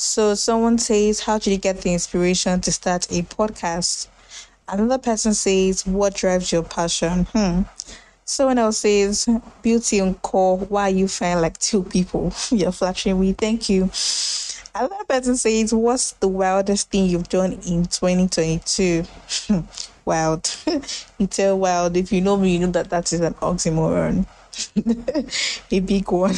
So someone says, How did you get the inspiration to start a podcast? Another person says, What drives your passion? Hmm. Someone else says, Beauty and core, why you feel like two people? You're flattering me. Thank you. Another person says, What's the wildest thing you've done in 2022? wild. you tell wild. If you know me, you know that that is an oxymoron. a big one.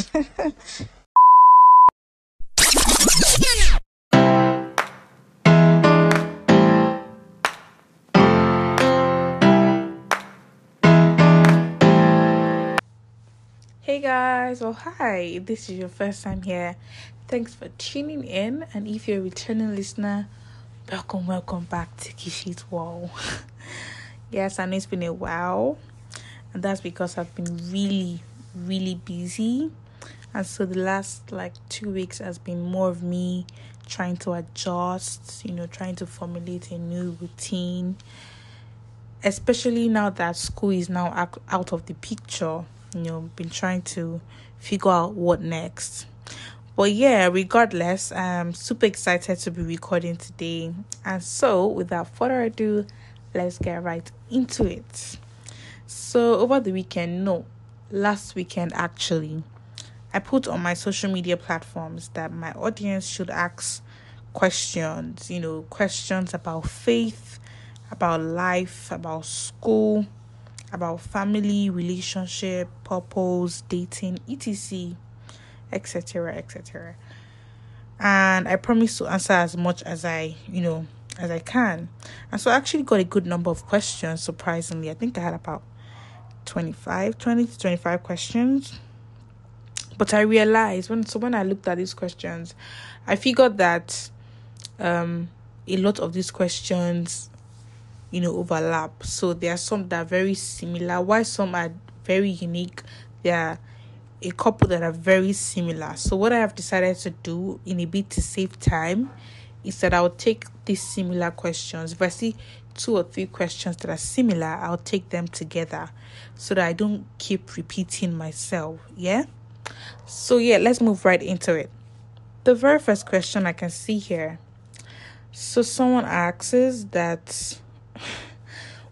Guys, well, hi, this is your first time here. Thanks for tuning in, and if you're a returning listener, welcome, welcome back to Kiisi's Wall. yes, I know it's been a while, and that's because I've been really, really busy, and so the last like two weeks has been more of me trying to adjust, you know, trying to formulate a new routine, especially now that school is now out of the picture you know been trying to figure out what next. But yeah regardless i'm super excited to be recording today. And so without further ado let's get right into it. So over the weekend no last weekend actually i put on my social media platforms that my audience should ask questions you know questions about faith about life about school about family, relationship, purpose, dating, etc., etc., etc. And I promise to answer as much as I, you know, as I can. And so I actually got a good number of questions, surprisingly. I think I had about 25, 20 to 25 questions. But I realized when so when I looked at these questions, I figured that um a lot of these questions you know overlap. So there are some that are very similar while some are very unique there are a couple that are very similar. So what i have decided to do in a bit to save time is that i'll take these similar questions. If i see two or three questions that are similar i'll take them together so that i don't keep repeating myself yeah? So yeah let's move right into it. The very first question i can see here. So someone asks that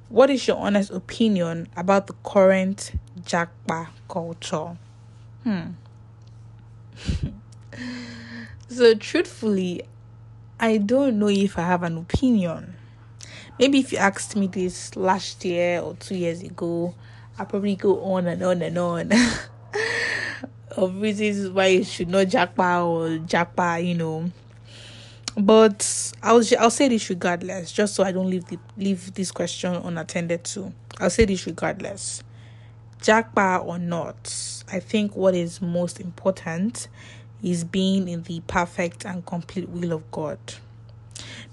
what is your honest opinion about the current Japa culture? Hmm. so, truthfully, I don't know if I have an opinion. Maybe if you asked me this last year or two years ago, i probably go on and on and on of reasons why you should not Japa or Japa, you know but I'll I'll say this regardless, just so I don't leave the leave this question unattended to. I'll say this regardless. Japa or not, I think what is most important is being in the perfect and complete will of God.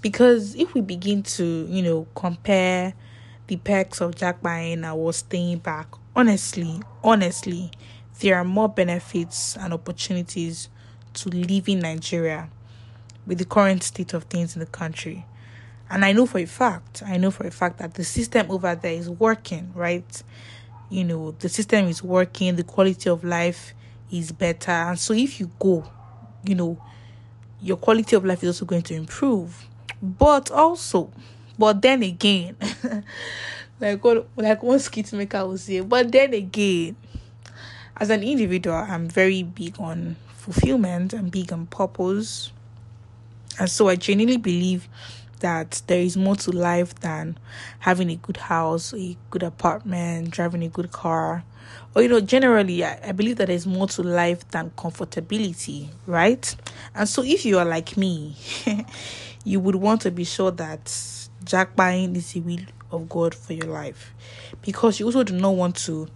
Because if we begin to, you know, compare the perks of jackpotting or staying back, honestly, honestly, there are more benefits and opportunities to live in Nigeria with the current state of things in the country. And I know for a fact, I know for a fact that the system over there is working, right? You know, the system is working, the quality of life is better. And so if you go, you know, your quality of life is also going to improve. But also, but then again, like what like one skit maker will say, but then again, as an individual, I'm very big on fulfillment, I'm big on purpose, and so I genuinely believe that there is more to life than having a good house, a good apartment, driving a good car. Or, you know, generally, I, I believe that there's more to life than comfortability, right? And so, if you are like me, you would want to be sure that Jack buying is the will of God for your life because you also do not want to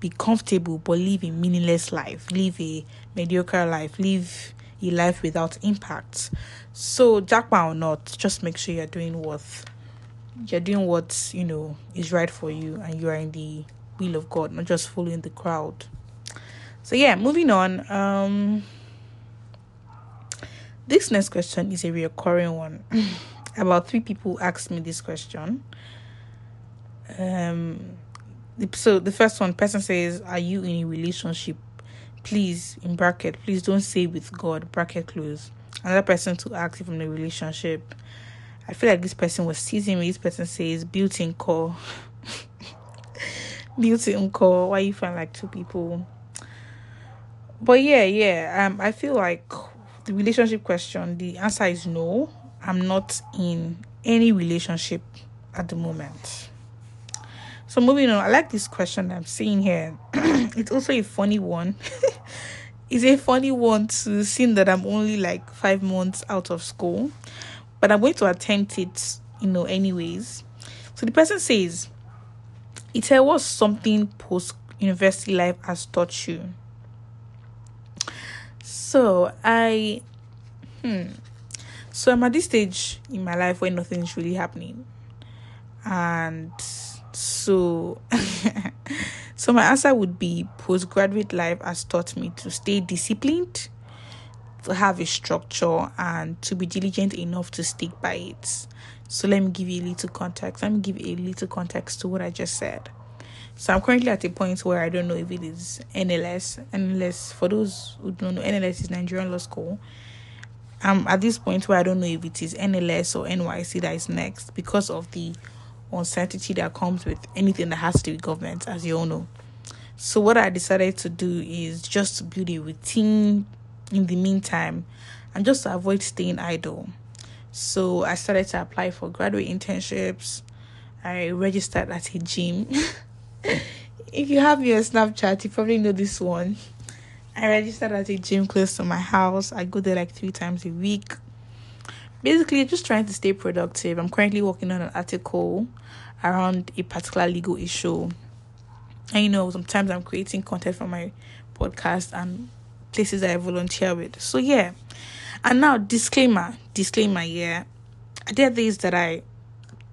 be comfortable but live a meaningless life, live a mediocre life, live a life without impact. So, Japa or not, just make sure you're doing what you're doing what you know is right for you and you are in the will of God, not just following the crowd. So yeah, moving on. Um this next question is a recurring one. About three people asked me this question. Um so the first one person says, Are you in a relationship please in bracket please don't say with god bracket close another person to ask if I'm in a relationship. I feel like this person was teasing me. This person says built-in call. built-in call. Why you find like two people? But yeah, yeah. Um, I feel like the relationship question. The answer is no. I'm not in any relationship at the moment. So moving on, I like this question I'm seeing here. it's also a funny one. it's a funny one to seeing that I'm only like five months out of school, but I'm going to attempt it, you know, anyways. So the person says, "It was something post university life has taught you." So I, hmm. So I'm at this stage in my life where nothing's really happening, and so, so my answer would be postgraduate life has taught me to stay disciplined, to have a structure, and to be diligent enough to stick by it. So let me give you a little context. Let me give a little context to what I just said. So I'm currently at a point where I don't know if it is NLS. NLS, for those who don't know, NLS is Nigerian Law School. I'm at this point where I don't know if it is NLS or NYSC that is next because of the uncertainty that comes with anything that has to do with government, as you all know. So, what I decided to do is just to build a routine in the meantime and just to avoid staying idle. So, I started to apply for graduate internships. I registered at a gym. if you have your Snapchat, you probably know this one. I registered at a gym close to my house. I go there like three times a week basically just trying to stay productive. I'm currently working on an article around a particular legal issue. And you know, sometimes I'm creating content for my podcast and places I volunteer with. So yeah. And now disclaimer, disclaimer, yeah. There are days that I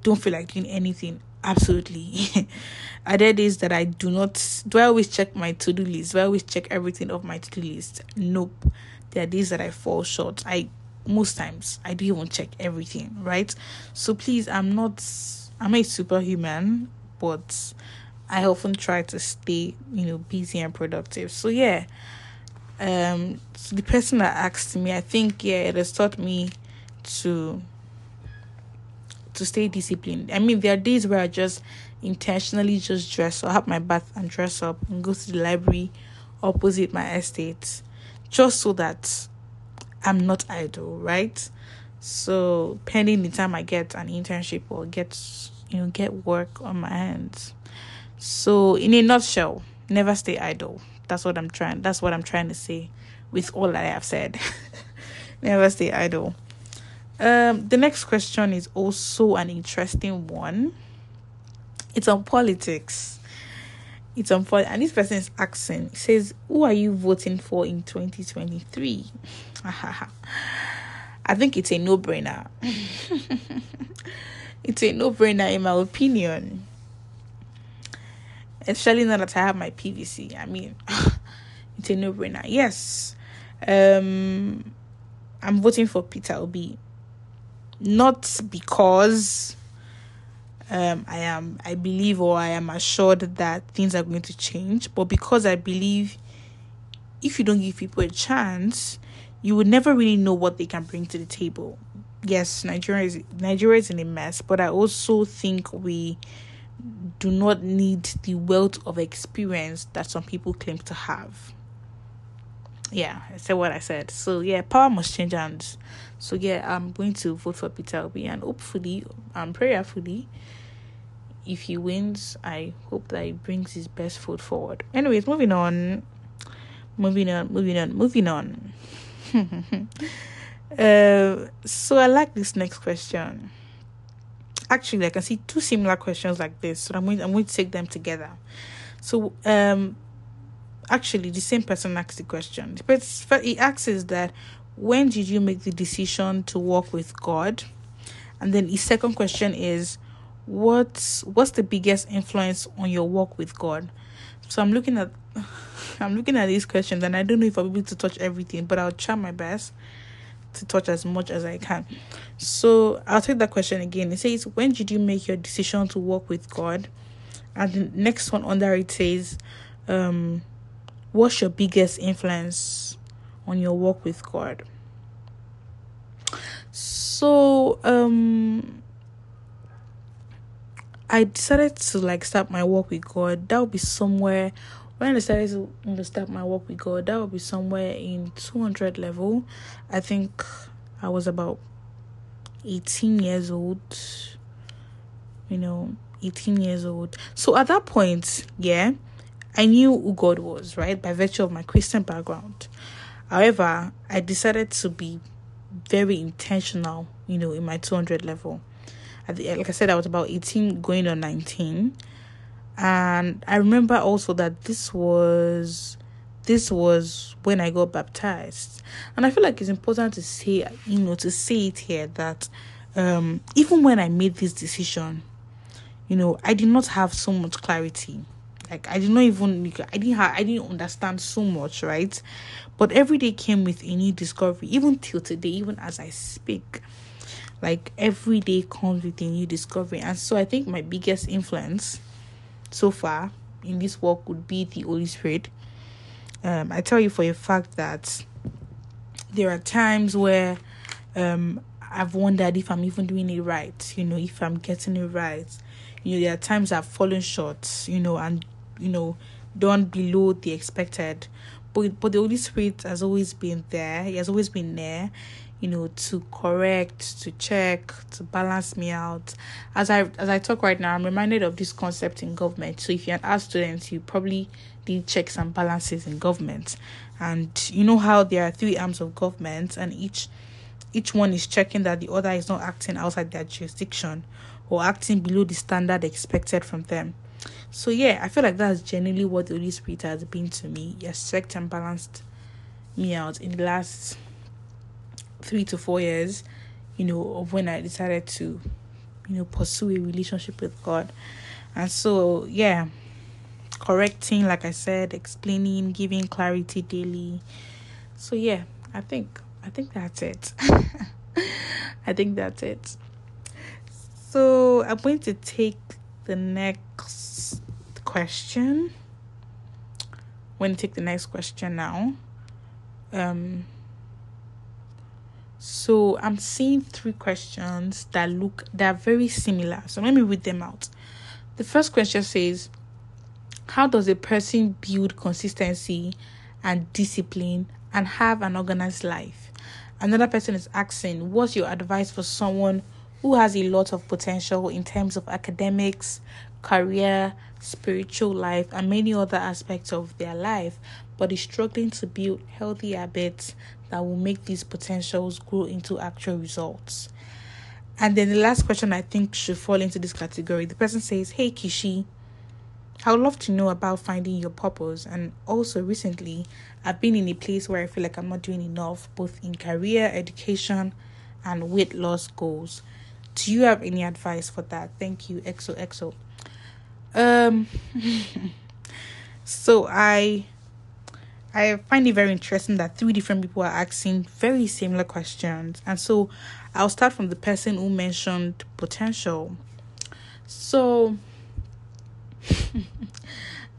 don't feel like doing anything. Absolutely. are there days that I do not do I always check my to-do list? Do I always check everything off my to-do list? Nope. There are days that I fall short. I most times I do even check everything, right? So please, I'm not, I'm a superhuman, but I often try to stay, you know, busy and productive. So yeah, um, so the person that asked me, I think yeah, it has taught me to to stay disciplined. I mean, there are days where I just intentionally just dress or have my bath and dress up and go to the library opposite my estate, just so that I'm not idle, right? So pending the time I get an internship or get you know get work on my hands. So in a nutshell, never stay idle. That's what I'm trying that's what I'm trying to say with all that I have said. never stay idle. Um the next question is also an interesting one. It's on politics. It's politics, and this person is asking, says, Who are you voting for in 2023? I think it's a no brainer. it's a no brainer, in my opinion. Especially now that I have my PVC. I mean, it's a no brainer. Yes. Um, I'm voting for Peter Obi. Not because um, I am I believe or I am assured that things are going to change, but because I believe if you don't give people a chance, you would never really know what they can bring to the table. Yes, Nigeria is Nigeria is in a mess, but I also think we do not need the wealth of experience that some people claim to have. Yeah, I said what I said. So yeah, power must change hands. So yeah, I'm going to vote for Peter Obi and hopefully, um, prayerfully, if he wins, I hope that he brings his best foot forward. Anyways, moving on, moving on, moving on, moving on. uh, so I like this next question. Actually, I can see two similar questions like this, so I'm going, I'm going to take them together. So, um, actually, the same person asked the question. But he asks that when did you make the decision to walk with God? And then his second question is, what's what's the biggest influence on your walk with God? So I'm looking at I'm looking at these questions and I don't know if I'll be able to touch everything, but I'll try my best to touch as much as I can. So I'll take that question again. It says, When did you make your decision to walk with God? And the next one under it says, um, What's your biggest influence on your walk with God? So um I decided to like start my walk with God. That would be somewhere when I decided to start my walk with God, that would be somewhere in 200 level. I think I was about 18 years old. You know, 18 years old. So at that point, yeah, I knew who God was, right? By virtue of my Christian background. However, I decided to be very intentional, you know, in my 200 level. Like I said, I was about 18 going on 19 and i remember also that this was this was when i got baptized and i feel like it's important to say you know to say it here that um even when i made this decision you know i did not have so much clarity like i did not even i didn't have i didn't understand so much right but every day came with a new discovery even till today even as i speak like every day comes with a new discovery and so i think my biggest influence so far in this work would be the Holy Spirit. Um, I tell you for a fact that there are times where um, I've wondered if I'm even doing it right, you know, if I'm getting it right. You know, there are times I've fallen short, you know, and, you know, done below the expected. But, but the Holy Spirit has always been there, He has always been there you know to correct to check to balance me out. As i as i talk right now i'm reminded of this concept in government. So if you're an art student you probably need checks and balances in government. And you know how there are three arms of government and each each one is checking that the other is not acting outside their jurisdiction or acting below the standard expected from them so yeah i feel like that's generally what the holy spirit has been to me yes checked and balanced me out in the last three to four years, you know, of when I decided to, you know, pursue a relationship with God. And so, yeah, correcting, like I said, explaining, giving clarity daily. So, yeah, I think, I think that's it. I think that's it. So, I'm going to take the next question. I'm going to take the next question now. Um, so I'm seeing three questions that look that are very similar. So let me read them out. The first question says, How does a person build consistency and discipline and have an organized life? Another person is asking, What's your advice for someone who has a lot of potential in terms of academics, career, spiritual life, and many other aspects of their life, but is struggling to build healthy habits that will make these potentials grow into actual results. And then the last question I think should fall into this category. The person says, Hey Kiisi, I would love to know about finding your purpose. And also recently, I've been in a place where I feel like I'm not doing enough, both in career, education, and weight loss goals. Do you have any advice for that? Thank you, XOXO. Um, so I I find it very interesting that three different people are asking very similar questions. And so I'll start from the person who mentioned potential. So, I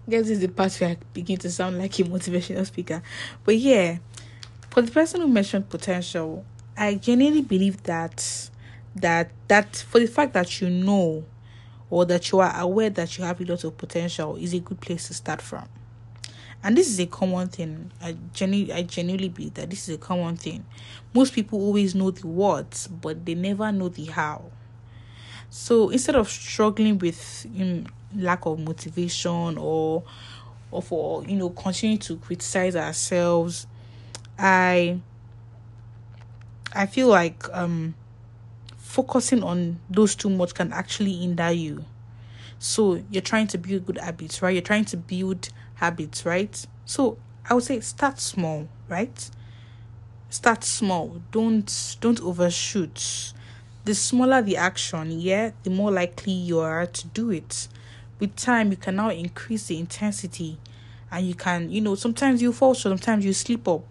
guess this is the part where I begin to sound like a motivational speaker. But yeah, for the person who mentioned potential, I genuinely believe that that that for the fact that you know or that you are aware that you have a lot of potential is a good place to start from. And this is a common thing. I genuinely i genuinely believe that this is a common thing. Most people always know the words but they never know the how. So instead of struggling with you know, lack of motivation or or for you know continuing to criticize ourselves i i feel like um focusing on those too much can actually hinder you so you're trying to build good habits right you're trying to build habits, right? So I would say start small, right? Start small. Don't don't overshoot. The smaller the action, yeah, the more likely you are to do it. With time, you can now increase the intensity, and you can, you know, sometimes you fall short, sometimes you slip up.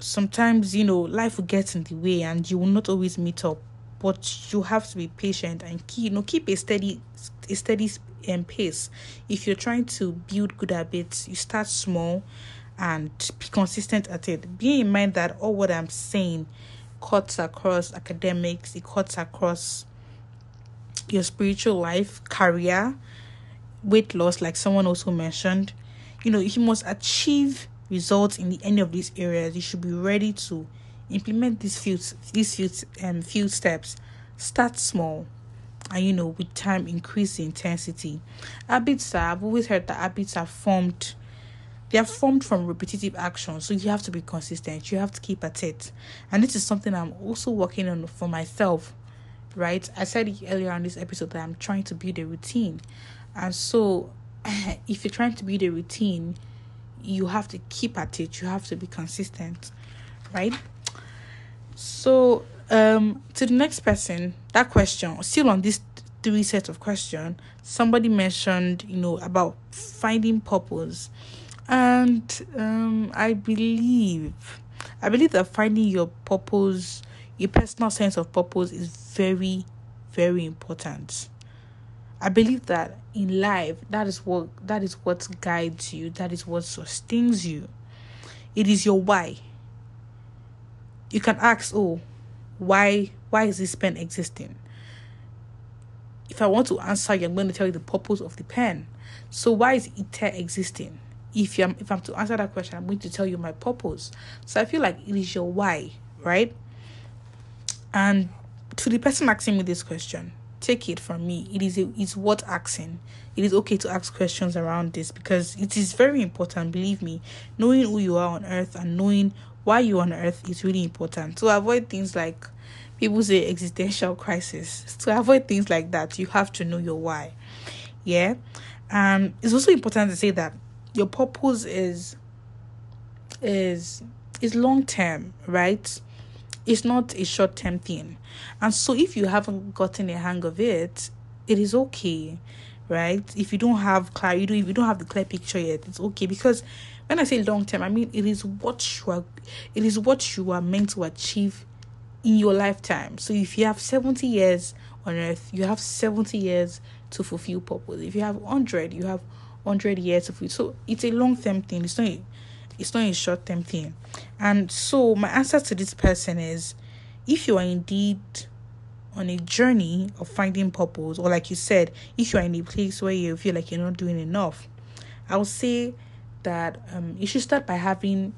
Sometimes, you know, life will get in the way, and you will not always meet up. But you have to be patient and keep, you know, keep a steady, a steady um, pace. If you're trying to build good habits, you start small and be consistent at it. Bear in mind that all what I'm saying cuts across academics, it cuts across your spiritual life, career, weight loss, like someone also mentioned. You know, you must achieve results in the, any of these areas, you should be ready to implement these few these few um few steps. Start small and you know with time increase the intensity. Habits are, i've always heard that habits are formed they are formed from repetitive action so you have to be consistent you have to keep at it. And this is something i'm also working on for myself right? I said earlier on this episode that i'm trying to build a routine. And so if you're trying to build a routine you have to keep at it you have to be consistent right so um to the next person that question still on this three set of question somebody mentioned you know about finding purpose. And um i believe i believe that finding your purpose your personal sense of purpose is very very important. I believe that in life that is what that is what guides you that is what sustains you. It is your why you can ask oh why why is this pen existing? If i want to answer you i'm going to tell you the purpose of the pen. So why is it existing? If i'm if i'm to answer that question i'm going to tell you my purpose. So i feel like it is your why right? And to the person asking me this question take it from me. It is a, it's worth asking. It is okay to ask questions around this because it is very important believe me. Knowing who you are on earth and knowing why you're on earth is really important. To avoid things like people say existential crisis to avoid things like that you have to know your why. Yeah? Um it's also important to say that your purpose is is is long term right? It's not a short term thing. And so if you haven't gotten a hang of it it is okay right? If you don't have clear you if you don't have the clear picture yet it's okay. Because when I say long term, I mean it is what you are it is what you are meant to achieve in your lifetime. So if you have 70 years on earth, you have 70 years to fulfill purpose. If you have 100, you have 100 years to fulfill. So it's a long term thing. It's not a, it's not a short term thing. And so my answer to this person is if you are indeed on a journey of finding purpose, or like you said, if you are in a place where you feel like you're not doing enough, I would say that um, you should start by having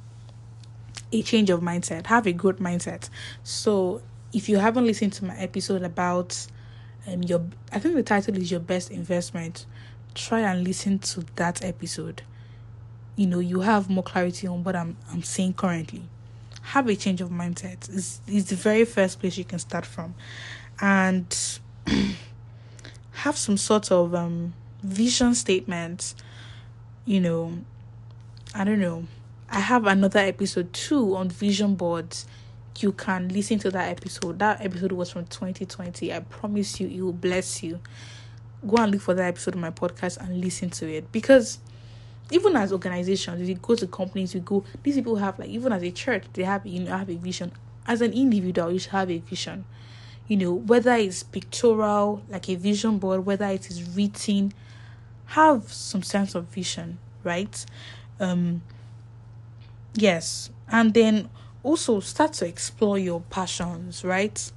a change of mindset, have a growth mindset. So, if you haven't listened to my episode about um, your, I think the title is Your Best Investment, try and listen to that episode. You know, you have more clarity on what I'm, I'm saying currently. Have a change of mindset. It's, it's the very first place you can start from. And have some sort of um, vision statement, you know, I don't know. I have another episode too on vision boards. You can listen to that episode. That episode was from 2020. I promise you, it will bless you. Go and look for that episode of my podcast and listen to it because even as organizations, if you go to companies, you go. These people have like even as a church, they have you know have a vision. As an individual, you should have a vision. You know whether it's pictorial, like a vision board, whether it is written, have some sense of vision, right? Um yes. And then also start to explore your passions right?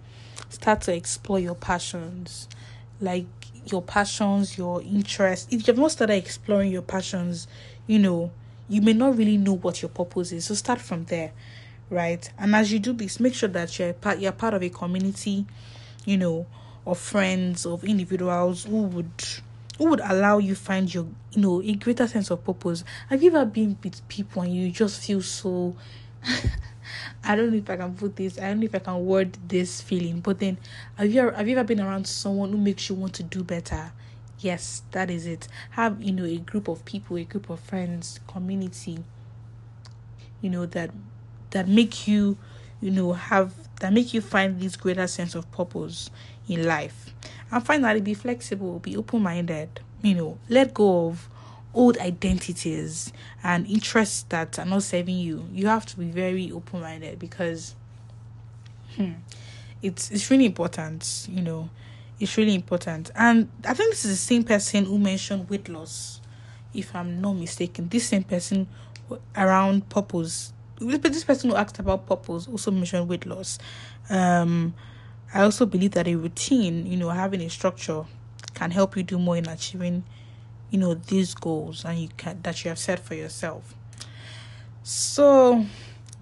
Start to explore your passions like your passions your interests if you've not started exploring your passions you know you may not really know what your purpose is. So start from there right? And as you do this make sure that you're part you're part of a community you know of friends of individuals who would who would allow you find your you know a greater sense of purpose have you ever been with people and you just feel so I don't know if I can put this. I don't know if I can word this feeling. But then, have you ever, have you ever been around someone who makes you want to do better? Yes, that is it. Have you know a group of people, a group of friends, community. You know that that make you, you know, have that make you find this greater sense of purpose in life. And finally, be flexible, be open minded, you know, let go of old identities and interests that are not serving you. You have to be very open minded because hmm, it's it's really important, you know. It's really important. And I think this is the same person who mentioned weight loss, if I'm not mistaken. This same person around purpose this person who asked about purpose also mentioned weight loss. Um, I also believe that a routine, you know, having a structure can help you do more in achieving, you know, these goals and you can that you have set for yourself. So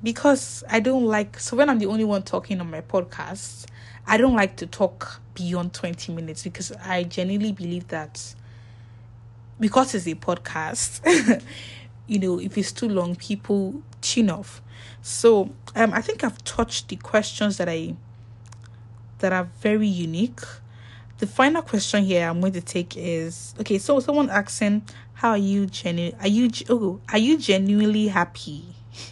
because I don't like so when I'm the only one talking on my podcast, I don't like to talk beyond 20 minutes because I genuinely believe that because it's a podcast, you know, if it's too long, people tune off. So um I think I've touched the questions that I that are very unique. The final question here I'm going to take is okay, so someone asking how are you genuine are you oh are you genuinely happy?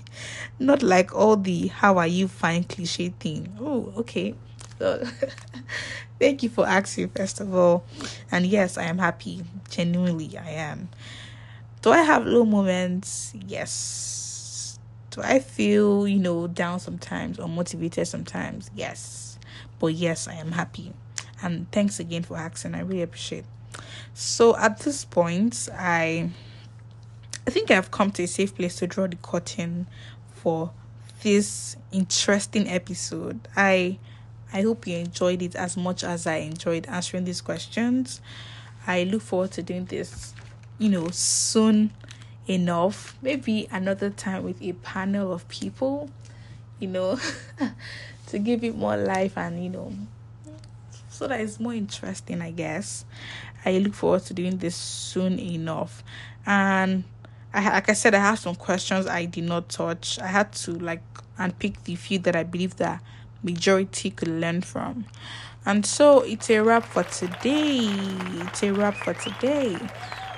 Not like all the how are you fine cliche thing. Oh, okay. Thank you for asking first of all. And yes, I am happy. Genuinely I am. Do I have low moments? Yes. Do I feel, you know, down sometimes or motivated sometimes? Yes. But yes, I am happy. And thanks again for asking. I really appreciate. So at this point, I I think I've come to a safe place to draw the curtain for this interesting episode. I I hope you enjoyed it as much as I enjoyed answering these questions. I look forward to doing this you know, soon enough. Maybe another time with a panel of people, you know, to give it more life and, you know, so that it's more interesting, I guess. I look forward to doing this soon enough. And I, like I said, I have some questions I did not touch. I had to like unpick the few that I believe that majority could learn from. And so it's a wrap for today. It's a wrap for today.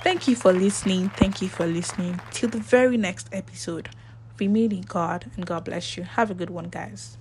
Thank you for listening. Thank you for listening. Till the very next episode. Remain in God and God bless you. Have a good one, guys.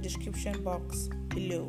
Description box below.